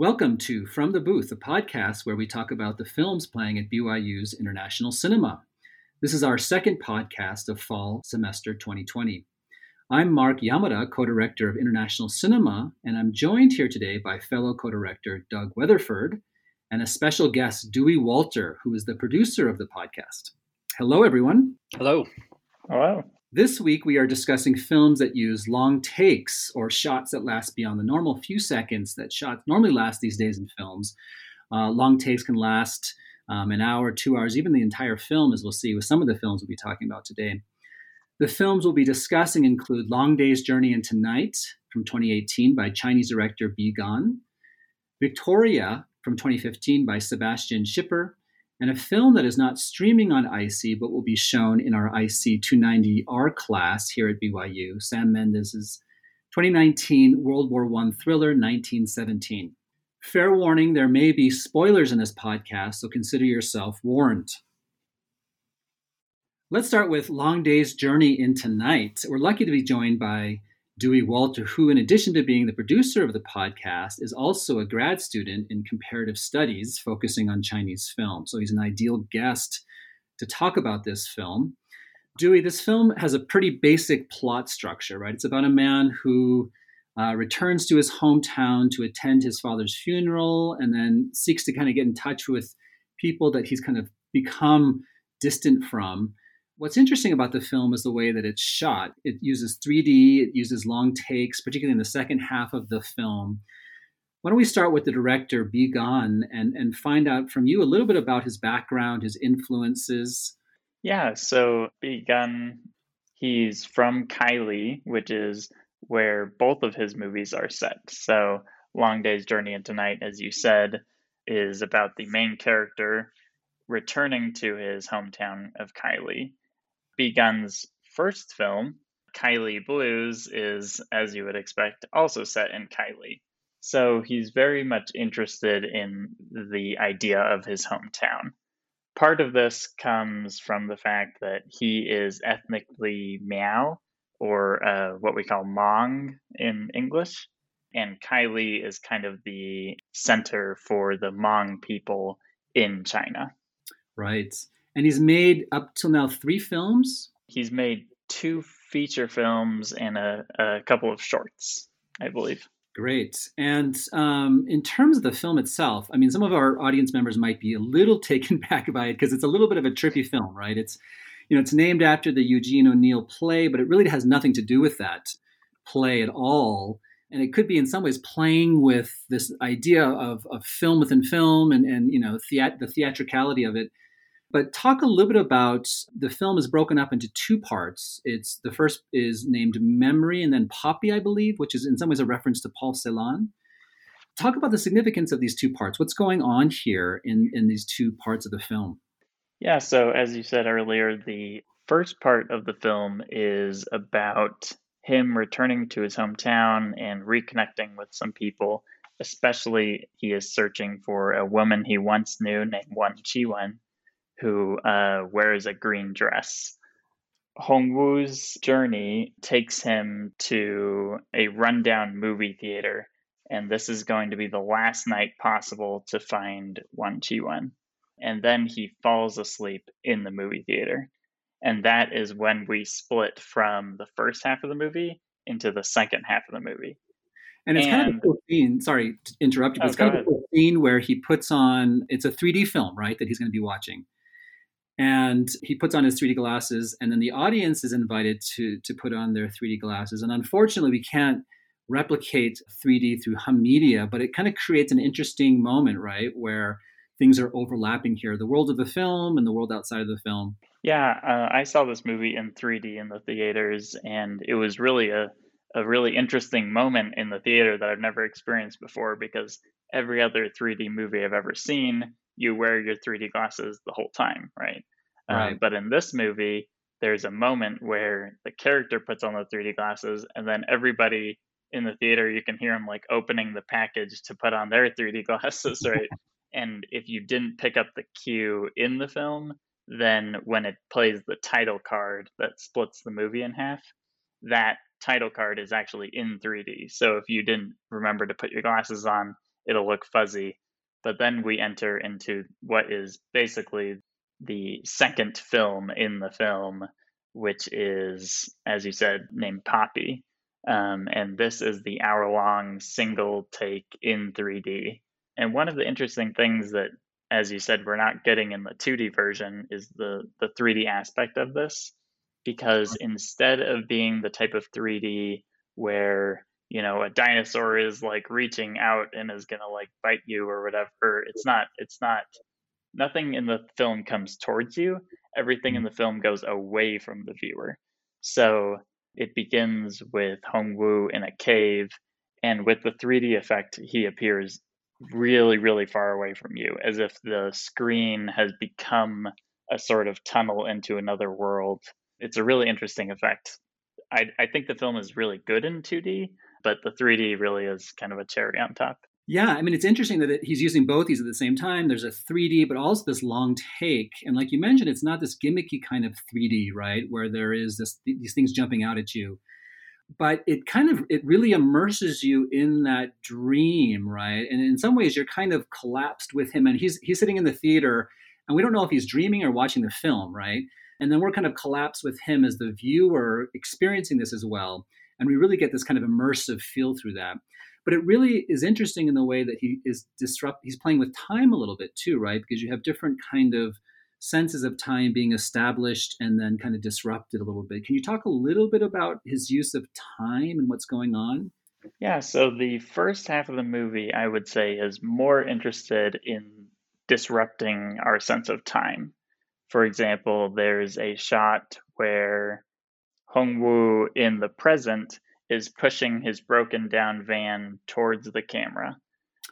Welcome to From the Booth, a podcast where we talk about the films playing at BYU's International Cinema. This is our second podcast of fall semester 2020. I'm Mark Yamada, co director of International Cinema, and I'm joined here today by fellow co director Doug Weatherford and a special guest, Dewey Walter, who is the producer of the podcast. Hello, everyone. Hello. Hello. This week, we are discussing films that use long takes or shots that last beyond the normal few seconds that shots normally last these days in films. Uh, long takes can last um, an hour, two hours, even the entire film, as we'll see with some of the films we'll be talking about today. The films we'll be discussing include Long Day's Journey into Night from 2018 by Chinese director Bi Gan, Victoria from 2015 by Sebastian Schipper, and a film that is not streaming on IC but will be shown in our IC 290R class here at BYU, Sam Mendes' 2019 World War I thriller 1917. Fair warning, there may be spoilers in this podcast, so consider yourself warned. Let's start with Long Day's Journey into Night. We're lucky to be joined by Dewey Walter, who, in addition to being the producer of the podcast, is also a grad student in comparative studies focusing on Chinese film. So he's an ideal guest to talk about this film. Dewey, this film has a pretty basic plot structure, right? It's about a man who uh, returns to his hometown to attend his father's funeral and then seeks to kind of get in touch with people that he's kind of become distant from what's interesting about the film is the way that it's shot. It uses 3D, it uses long takes, particularly in the second half of the film. Why don't we start with the director, Bi Gan, and, and find out from you a little bit about his background, his influences? Yeah, so Bi Gan, he's from Kaili, which is where both of his movies are set. So Long Day's Journey into Night, as you said, is about the main character returning to his hometown of Kaili Bi Gan's first film, Kaili Blues, is, as you would expect, also set in Kaili. So he's very much interested in the idea of his hometown. Part of this comes from the fact that he is ethnically Miao, or uh, what we call Hmong in English. And Kaili is kind of the center for the Hmong people in China. Right and he's made up till now three films. He's made two feature films and a, a couple of shorts, I believe. Great. And um, in terms of the film itself, I mean, some of our audience members might be a little taken back by it because it's a little bit of a trippy film, right? It's, you know, it's named after the Eugene O'Neill play, but it really has nothing to do with that play at all. And it could be in some ways playing with this idea of, of film within film and, and you know, the theatricality of it but talk a little bit about the film is broken up into two parts. It's the first is named Memory and then Poppy, I believe, which is in some ways a reference to Paul Celan. Talk about the significance of these two parts. What's going on here in, in these two parts of the film? Yeah, so as you said earlier, the first part of the film is about him returning to his hometown and reconnecting with some people. Especially, he is searching for a woman he once knew named Wan Qiwen who uh, wears a green dress. Hongwu's journey takes him to a rundown movie theater, and this is going to be the last night possible to find Wan Qiwen. And then he falls asleep in the movie theater. And that is when we split from the first half of the movie into the second half of the movie. And it's and, kind of a cool scene. Sorry to interrupt you, but oh, it's kind of a cool scene where he puts on it's a 3D film, right, that he's going to be watching and he puts on his 3D glasses, and then the audience is invited to to put on their 3D glasses. And unfortunately, we can't replicate 3D through hum media, but it kind of creates an interesting moment, right, where things are overlapping here: the world of the film and the world outside of the film. Yeah, uh, I saw this movie in 3D in the theaters, and it was really a a really interesting moment in the theater that I've never experienced before because every other 3D movie I've ever seen you wear your 3D glasses the whole time, right? Um, right. Um, but in this movie, there's a moment where the character puts on the 3D glasses, and then everybody in the theater, you can hear them like opening the package to put on their 3D glasses, right? and if you didn't pick up the cue in the film, then when it plays the title card that splits the movie in half, that title card is actually in 3D. So if you didn't remember to put your glasses on, it'll look fuzzy. But then we enter into what is basically the second film in the film, which is, as you said, named Poppy. Um, and this is the hour long single take in 3D. And one of the interesting things that, as you said, we're not getting in the 2D version is the, the 3D aspect of this. Because instead of being the type of 3D where you know a dinosaur is like reaching out and is gonna like bite you or whatever it's not it's not nothing in the film comes towards you. Everything in mm-hmm. the film goes away from the viewer. So it begins with Hongwu in a cave and with the 3d effect he appears really really far away from you as if the screen has become a sort of tunnel into another world. It's a really interesting effect. I, I think the film is really good in 2D, but the 3D really is kind of a cherry on top. Yeah, I mean, it's interesting that it, he's using both these at the same time. There's a 3D, but also this long take. And like you mentioned, it's not this gimmicky kind of 3D, right? Where there is this these things jumping out at you. But it kind of it really immerses you in that dream, right? And in some ways, you're kind of collapsed with him, and he's he's sitting in the theater, and we don't know if he's dreaming or watching the film, right? And then we're kind of collapsed with him as the viewer experiencing this as well. And we really get this kind of immersive feel through that. But it really is interesting in the way that he is disrupt he's playing with time a little bit too, right? Because you have different kind of senses of time being established and then kind of disrupted a little bit. Can you talk a little bit about his use of time and what's going on? Yeah, so the first half of the movie, I would say, is more interested in disrupting our sense of time. For example, there's a shot where Hongwu in the present is pushing his broken down van towards the camera.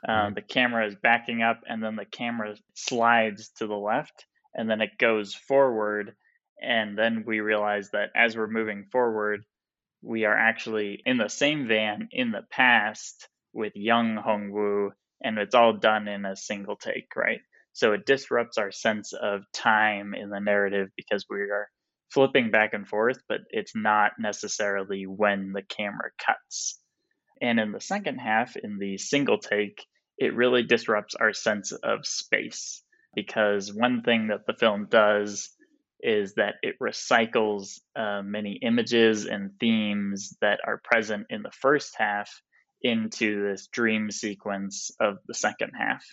Um, the camera is backing up, and then the camera slides to the left, and then it goes forward. And then we realize that as we're moving forward, we are actually in the same van in the past with young Hongwu, and it's all done in a single take, right? So it disrupts our sense of time in the narrative because we are flipping back and forth, but it's not necessarily when the camera cuts. And in the second half, in the single take, it really disrupts our sense of space because one thing that the film does is that it recycles uh, many images and themes that are present in the first half into this dream sequence of the second half.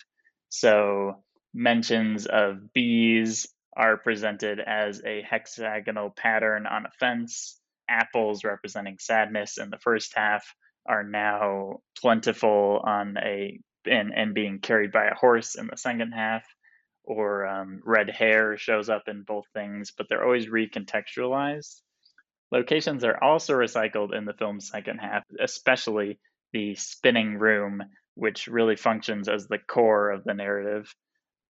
So mentions of bees are presented as a hexagonal pattern on a fence. Apples representing sadness in the first half are now plentiful on a and, and being carried by a horse in the second half. Or um, red hair shows up in both things, but they're always recontextualized. Locations are also recycled in the film's second half, especially the spinning room, which really functions as the core of the narrative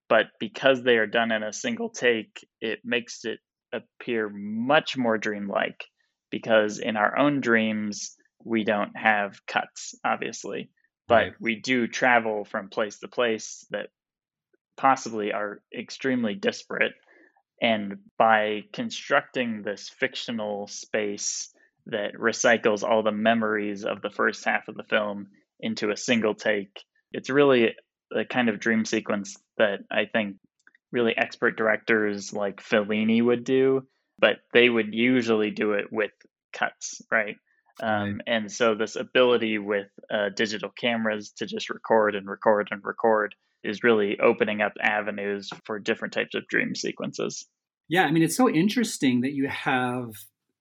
but because they are done in a single take, it makes it appear much more dreamlike. Because in our own dreams, we don't have cuts, obviously, but right. we do travel from place to place that possibly are extremely disparate. And by constructing this fictional space that recycles all the memories of the first half of the film into a single take, it's really the kind of dream sequence that I think really expert directors like Fellini would do, but they would usually do it with cuts, right? Um, and so this ability with uh, digital cameras to just record and record and record is really opening up avenues for different types of dream sequences. Yeah, I mean, it's so interesting that you have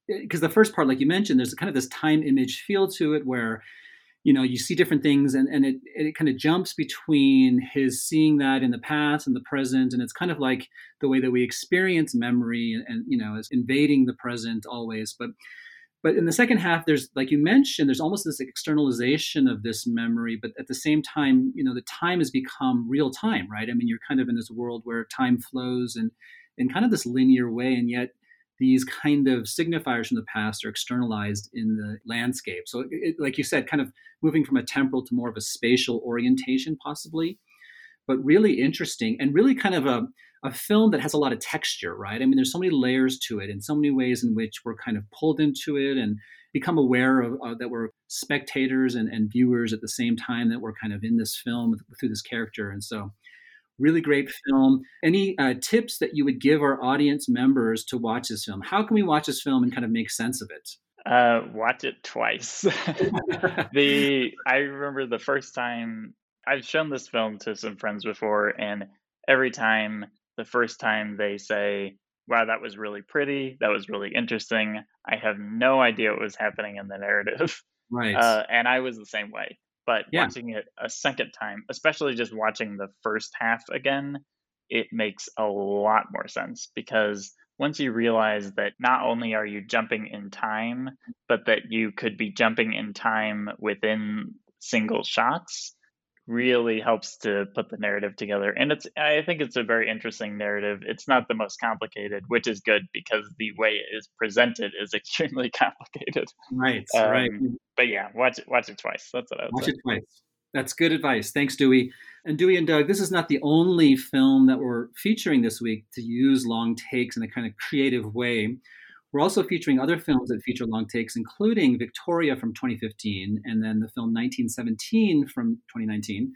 because the first part, like you mentioned, there's kind of this time image feel to it where you know you see different things and, and it, it kind of jumps between his seeing that in the past and the present and it's kind of like the way that we experience memory and, and you know is invading the present always but but in the second half there's like you mentioned there's almost this externalization of this memory but at the same time you know the time has become real time right? I mean you're kind of in this world where time flows and in kind of this linear way and yet these kind of signifiers from the past are externalized in the landscape. So, it, like you said, kind of moving from a temporal to more of a spatial orientation, possibly, but really interesting and really kind of a, a film that has a lot of texture, right? I mean, there's so many layers to it and so many ways in which we're kind of pulled into it and become aware of uh, that we're spectators and, and viewers at the same time that we're kind of in this film through this character. And so, really great film. Any uh, tips that you would give our audience members to watch this film? How can we watch this film and kind of make sense of it? Uh, watch it twice. the I remember the first time I've shown this film to some friends before, and every time, the first time they say, "Wow, that was really pretty. That was really interesting." I have no idea what was happening in the narrative. Right. Uh, and I was the same way. But yeah. watching it a second time, especially just watching the first half again, it makes a lot more sense because once you realize that not only are you jumping in time, but that you could be jumping in time within single shots, really helps to put the narrative together. And it's I think it's a very interesting narrative. It's not the most complicated, which is good because the way it is presented is extremely complicated. Right. Um, right. But yeah, watch it watch it twice. That's what I would watch say. it twice. That's good advice. Thanks, Dewey. And Dewey and Doug, this is not the only film that we're featuring this week to use long takes in a kind of creative way. We're also featuring other films that feature long takes, including Victoria from 2015 and then the film 1917 from 2019.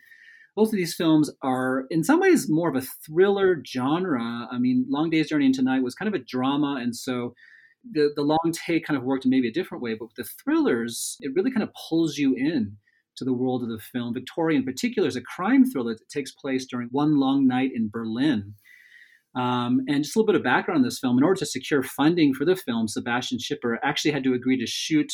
Both of these films are, in some ways, more of a thriller genre. I mean, Long Day's Journey into Night was kind of a drama, and so the, the long take kind of worked in maybe a different way. But with the thrillers, it really kind of pulls you in to the world of the film. Victoria, in particular, is a crime thriller that takes place during one long night in Berlin. Um, and just a little bit of background on this film. In order to secure funding for the film, Sebastian Schipper actually had to agree to shoot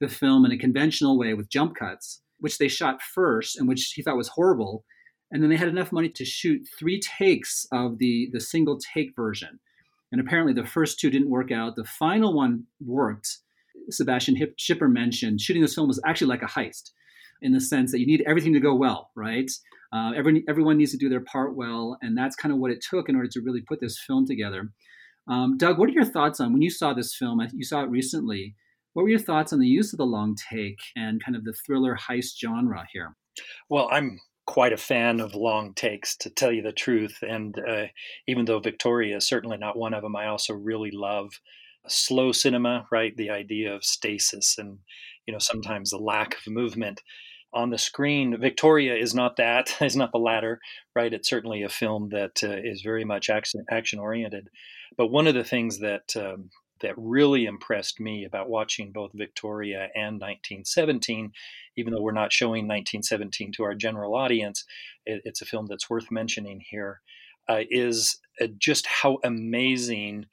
the film in a conventional way with jump cuts, which they shot first and which he thought was horrible. And then they had enough money to shoot three takes of the, the single take version. And apparently the first two didn't work out. The final one worked. Sebastian Schipper mentioned shooting this film was actually like a heist in the sense that you need everything to go well, right? Uh, every, everyone needs to do their part well, and that's kind of what it took in order to really put this film together. Um, Doug, what are your thoughts on when you saw this film? You saw it recently. What were your thoughts on the use of the long take and kind of the thriller heist genre here? Well, I'm quite a fan of long takes, to tell you the truth. And uh, even though Victoria is certainly not one of them, I also really love slow cinema, right? The idea of stasis and, you know, sometimes the lack of movement on the screen. Victoria is not that, is not the latter, right? It's certainly a film that uh, is very much action, action oriented. But one of the things that um, that really impressed me about watching both Victoria and 1917, even though we're not showing 1917 to our general audience, it, it's a film that's worth mentioning here. Uh, is uh, just how amazing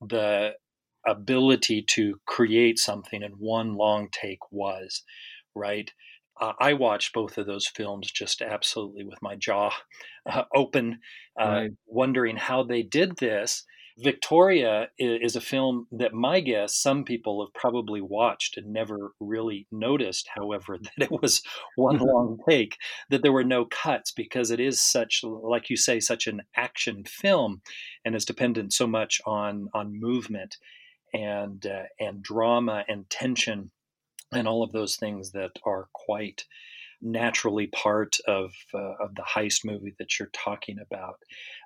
the ability to create something in one long take was, right? Uh, I watched both of those films just absolutely with my jaw uh, open, uh, right. wondering how they did this. Victoria is a film that my guess some people have probably watched and never really noticed, however, that it was one long take, that there were no cuts because it is such, like you say, such an action film and is dependent so much on, on movement and, uh, and drama and tension and all of those things that are quite naturally part of, uh, of the heist movie that you're talking about.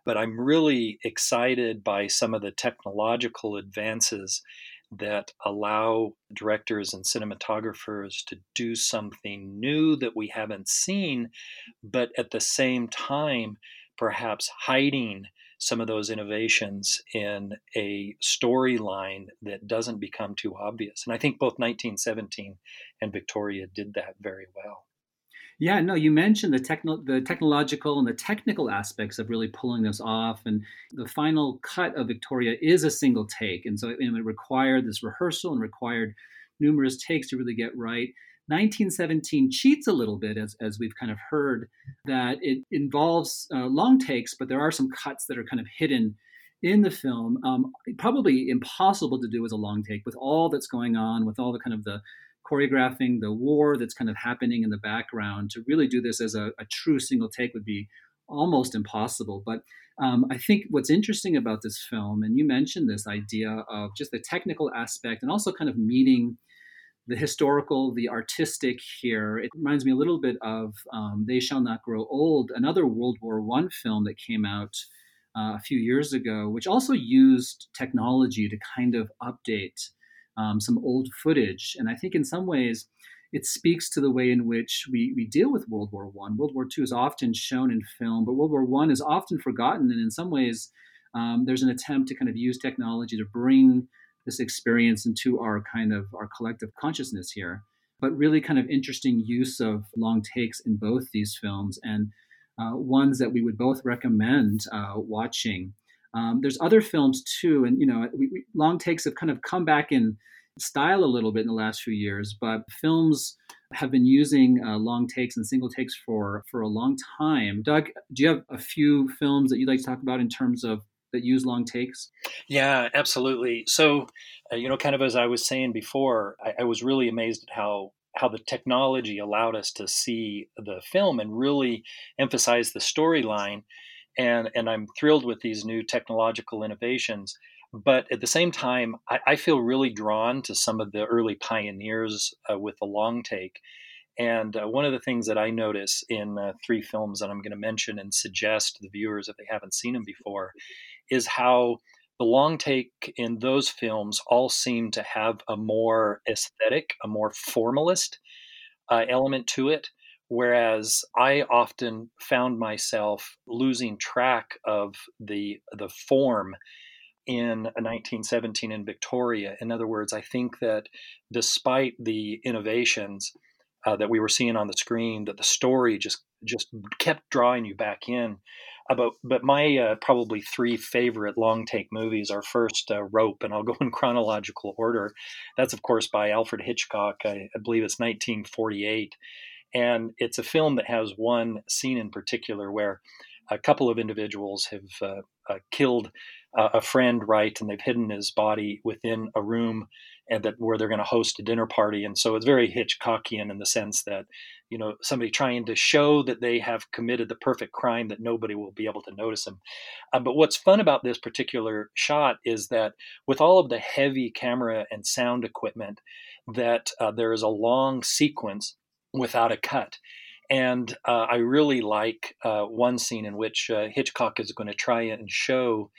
But I'm really excited by some of the technological advances that allow directors and cinematographers to do something new that we haven't seen, but at the same time, perhaps hiding some of those innovations in a storyline that doesn't become too obvious. And I think both 1917 and Victoria did that very well. Yeah, no, you mentioned the techno- the technological and the technical aspects of really pulling this off, and the final cut of Victoria is a single take, and so it, it required this rehearsal and required numerous takes to really get right. 1917 cheats a little bit, as, as we've kind of heard, that it involves uh, long takes, but there are some cuts that are kind of hidden in the film. Um, probably impossible to do as a long take with all that's going on, with all the kind of the choreographing, the war that's kind of happening in the background. To really do this as a, a true single take would be almost impossible. But um, I think what's interesting about this film, and you mentioned this idea of just the technical aspect and also kind of meeting the historical, the artistic here. It reminds me a little bit of um, They Shall Not Grow Old, another World War I film that came out uh, a few years ago, which also used technology to kind of update um, some old footage. And I think in some ways, it speaks to the way in which we, we deal with World War One. World War Two is often shown in film, but World War One is often forgotten. And in some ways, um, there's an attempt to kind of use technology to bring this experience into our kind of our collective consciousness here. But really, kind of interesting use of long takes in both these films, and uh, ones that we would both recommend uh, watching. Um, there's other films too, and you know, we, we, long takes have kind of come back in style a little bit in the last few years, but films have been using uh, long takes and single takes for for a long time. Doug, do you have a few films that you'd like to talk about in terms of that use long takes? Yeah, absolutely. So, uh, you know, kind of as I was saying before, I, I was really amazed at how how the technology allowed us to see the film and really emphasize the storyline. And and I'm thrilled with these new technological innovations. But at the same time, I, I feel really drawn to some of the early pioneers uh, with the long take. And uh, one of the things that I notice in uh, three films that I'm going to mention and suggest to the viewers if they haven't seen them before is how the long take in those films all seem to have a more aesthetic, a more formalist uh, element to it. Whereas I often found myself losing track of the the form in 1917 in Victoria. In other words, I think that despite the innovations uh, that we were seeing on the screen, that the story just just kept drawing you back in. Uh, but my uh, probably three favorite long take movies are first uh, Rope, and I'll go in chronological order. That's of course by Alfred Hitchcock. I, I, believe it's 1948, and it's a film that has one scene in particular where a couple of individuals have uh, uh, killed a friend, right, and they've hidden his body within a room and that where they're going to host a dinner party. And so it's very Hitchcockian in the sense that, you know, somebody trying to show that they have committed the perfect crime that nobody will be able to notice them. Uh, but what's fun about this particular shot is that with all of the heavy camera and sound equipment, that uh, there is a long sequence without a cut. And uh, I really like uh, one scene in which uh, Hitchcock is going to try and show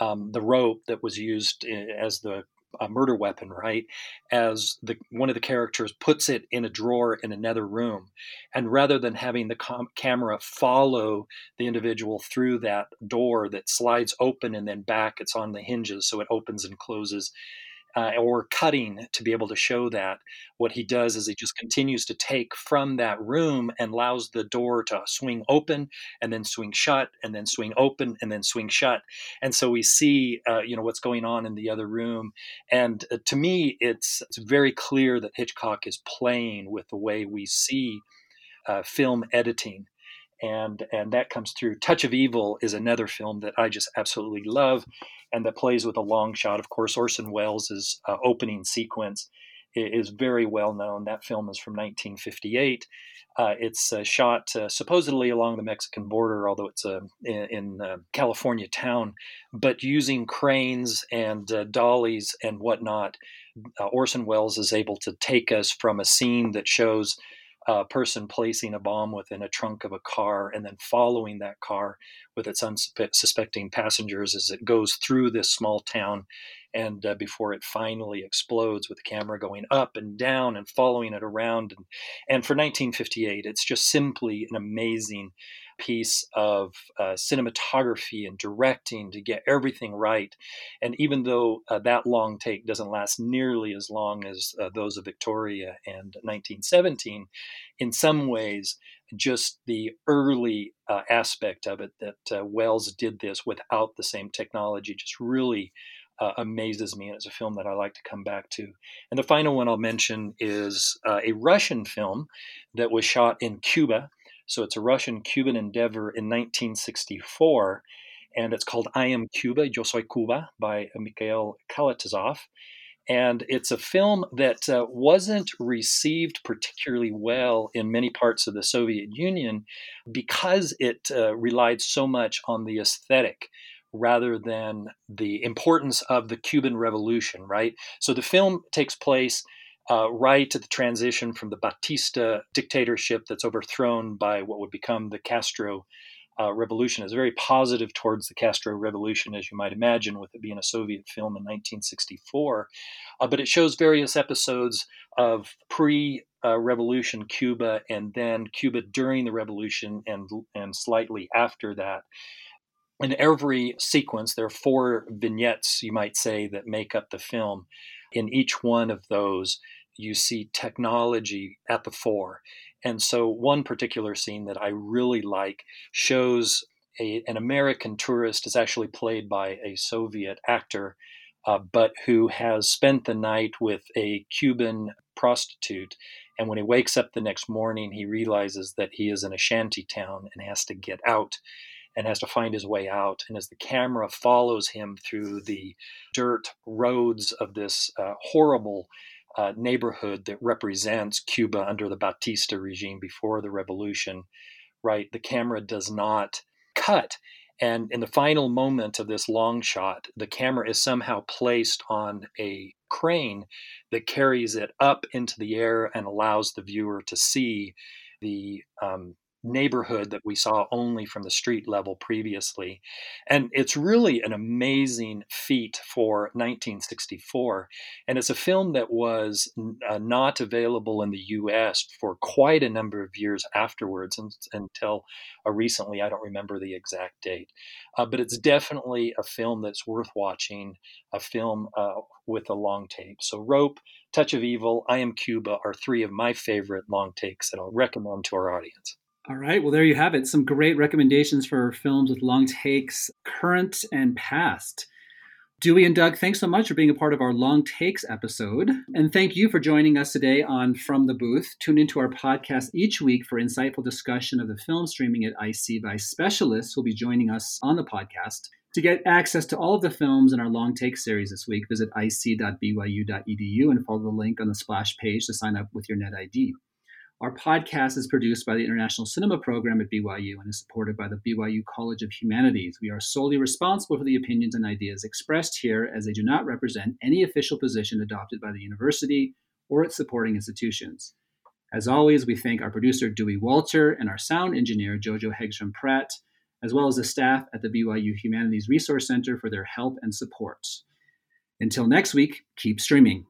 um, the rope that was used eh, as the a murder weapon, right? As the one of the characters puts it in a drawer in another room, and rather than having the com- camera follow the individual through that door that slides open and then back, it's on the hinges, so it opens and closes uh, or cutting to be able to show that. What he does is he just continues to take from that room and allows the door to swing open and then swing shut and then swing open and then swing shut. And so we see, uh, you know, what's going on in the other room. And uh, to me, it's it's very clear that Hitchcock is playing with the way we see uh, film editing and and that comes through. Touch of Evil is another film that I just absolutely love, and that plays with a long shot. Of course, Orson Welles' uh, opening sequence is very well known. That film is from 1958. Uh, it's uh, shot uh, supposedly along the Mexican border, although it's uh, in, in uh, California town, but using cranes and uh, dollies and whatnot. Orson Welles is able to take us from a scene that shows a person placing a bomb within a trunk of a car and then following that car with its unsuspecting passengers as it goes through this small town and uh, before it finally explodes with the camera going up and down and following it around and, and for 1958 it's just simply an amazing piece of uh, cinematography and directing to get everything right. And even though uh, that long take doesn't last nearly as long as uh, those of Victoria and 1917, in some ways, just the early uh, aspect of it that uh, Welles did this without the same technology just really uh, amazes me, and it's a film that I like to come back to. And the final one I'll mention is uh, a Russian film that was shot in Cuba so it's a Russian Cuban endeavor in 1964, and it's called I Am Cuba, Yo Soy Cuba by Mikhail Kalatozov. And it's a film that uh, wasn't received particularly well in many parts of the Soviet Union because it uh, relied so much on the aesthetic rather than the importance of the Cuban Revolution, right? So the film takes place uh, right at the transition from the Batista dictatorship that's overthrown by what would become the Castro uh, revolution is very positive towards the Castro revolution, as you might imagine, with it being a Soviet film in 1964. Uh, but it shows various episodes of pre revolution Cuba and then Cuba during the revolution and, and slightly after that. In every sequence, there are four vignettes, you might say, that make up the film. In each one of those, you see technology at the fore. And so, one particular scene that I really like shows a, an American tourist is actually played by a Soviet actor, uh, but who has spent the night with a Cuban prostitute. And when he wakes up the next morning, he realizes that he is in a shanty town and has to get out and has to find his way out. And as the camera follows him through the dirt roads of this uh, horrible uh, neighborhood that represents Cuba under the Batista regime before the revolution, right? The camera does not cut. And in the final moment of this long shot, the camera is somehow placed on a crane that carries it up into the air and allows the viewer to see the um, neighborhood that we saw only from the street level previously. And it's really an amazing feat for 1964. And it's a film that was uh, not available in the US for quite a number of years afterwards and, until uh, recently. I don't remember the exact date. Uh, but it's definitely a film that's worth watching, a film uh, with a long take. So, Rope, Touch of Evil, I Am Cuba are three of my favorite long takes that I'll recommend to our audience. All right. Well, there you have it. Some great recommendations for films with long takes, current and past. Dewey and Doug, thanks so much for being a part of our Long Takes episode. And thank you for joining us today on From the Booth. Tune into our podcast each week for insightful discussion of the film streaming at IC by specialists who will be joining us on the podcast. To get access to all of the films in our Long Take series this week, visit ic.byu.edu and follow the link on the splash page to sign up with your net ID. Our podcast is produced by the International Cinema Program at BYU and is supported by the BYU College of Humanities. We are solely responsible for the opinions and ideas expressed here as they do not represent any official position adopted by the university or its supporting institutions. As always, we thank our producer Dewey Walter and our sound engineer Jojo Hegstrom Pratt, as well as the staff at the BYU Humanities Resource Center for their help and support. Until next week, keep streaming.